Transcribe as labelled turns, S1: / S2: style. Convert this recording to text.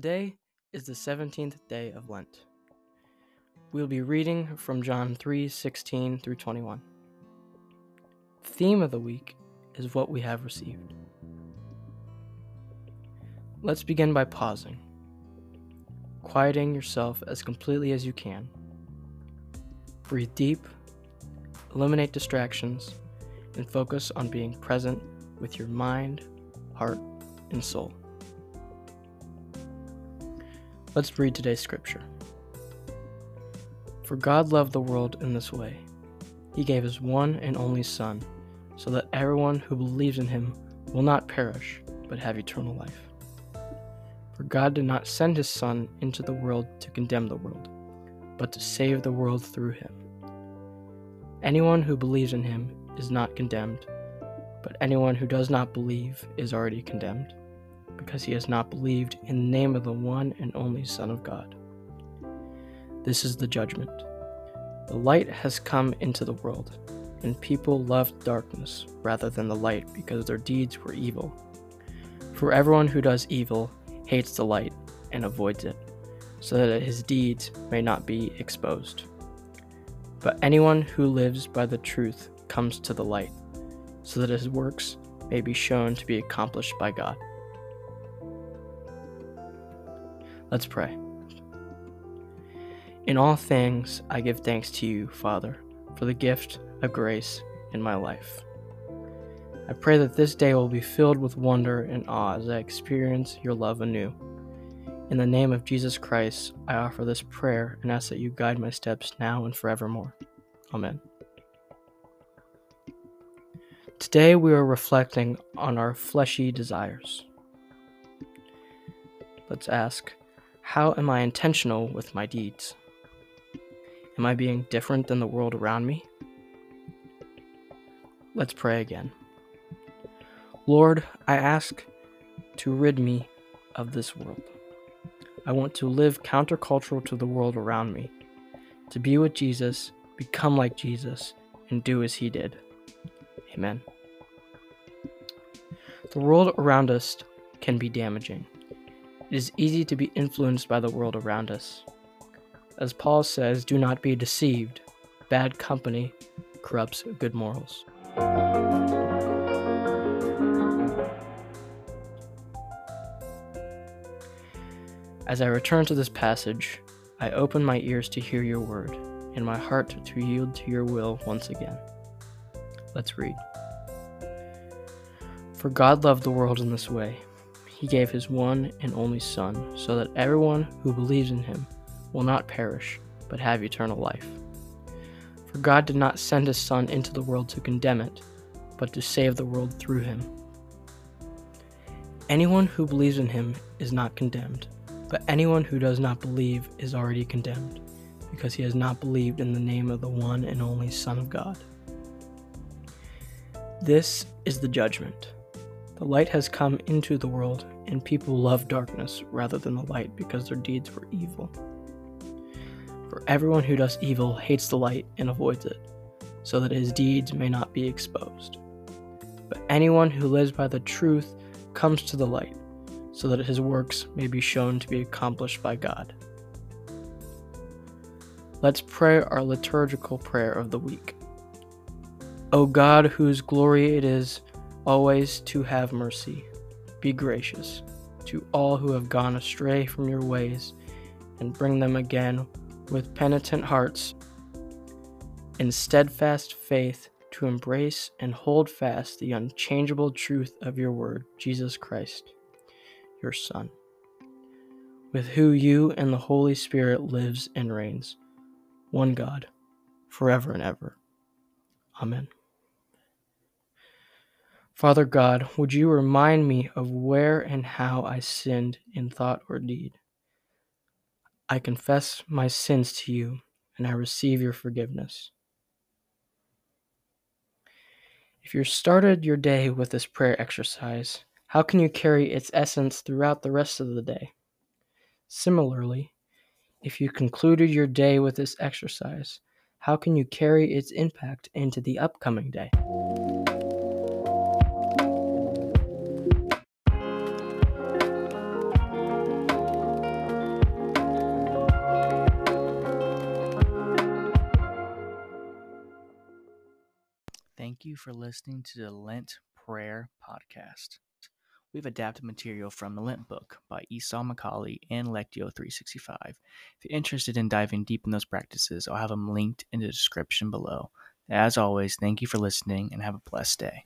S1: Today is the 17th day of Lent. We'll be reading from John 3 16 through 21. The theme of the week is what we have received. Let's begin by pausing, quieting yourself as completely as you can. Breathe deep, eliminate distractions, and focus on being present with your mind, heart, and soul. Let's read today's scripture. For God loved the world in this way He gave His one and only Son, so that everyone who believes in Him will not perish, but have eternal life. For God did not send His Son into the world to condemn the world, but to save the world through Him. Anyone who believes in Him is not condemned, but anyone who does not believe is already condemned because he has not believed in the name of the one and only Son of God. This is the judgment. The light has come into the world, and people loved darkness rather than the light because their deeds were evil. For everyone who does evil hates the light and avoids it, so that his deeds may not be exposed. But anyone who lives by the truth comes to the light, so that his works may be shown to be accomplished by God. Let's pray. In all things, I give thanks to you, Father, for the gift of grace in my life. I pray that this day will be filled with wonder and awe as I experience your love anew. In the name of Jesus Christ, I offer this prayer and ask that you guide my steps now and forevermore. Amen. Today we are reflecting on our fleshy desires. Let's ask how am I intentional with my deeds? Am I being different than the world around me? Let's pray again. Lord, I ask to rid me of this world. I want to live countercultural to the world around me, to be with Jesus, become like Jesus, and do as he did. Amen. The world around us can be damaging. It is easy to be influenced by the world around us. As Paul says, do not be deceived. Bad company corrupts good morals. As I return to this passage, I open my ears to hear your word, and my heart to yield to your will once again. Let's read. For God loved the world in this way he gave his one and only Son, so that everyone who believes in him will not perish, but have eternal life. For God did not send his Son into the world to condemn it, but to save the world through him. Anyone who believes in him is not condemned, but anyone who does not believe is already condemned, because he has not believed in the name of the one and only Son of God. This is the judgment. The light has come into the world, and people love darkness rather than the light because their deeds were evil. For everyone who does evil hates the light and avoids it, so that his deeds may not be exposed. But anyone who lives by the truth comes to the light, so that his works may be shown to be accomplished by God. Let's pray our liturgical prayer of the week. O God, whose glory it is always to have mercy. Be gracious to all who have gone astray from your ways, and bring them again with penitent hearts in steadfast faith to embrace and hold fast the unchangeable truth of your word, Jesus Christ, your Son, with who you and the Holy Spirit lives and reigns, one God, forever and ever. Amen. Father God, would you remind me of where and how I sinned in thought or deed? I confess my sins to you and I receive your forgiveness. If you started your day with this prayer exercise, how can you carry its essence throughout the rest of the day? Similarly, if you concluded your day with this exercise, how can you carry its impact into the upcoming day?
S2: Thank you for listening to the Lent Prayer Podcast. We've adapted material from the Lent book by Esau McCaulley and Lectio 365. If you're interested in diving deep in those practices, I'll have them linked in the description below. As always, thank you for listening and have a blessed day.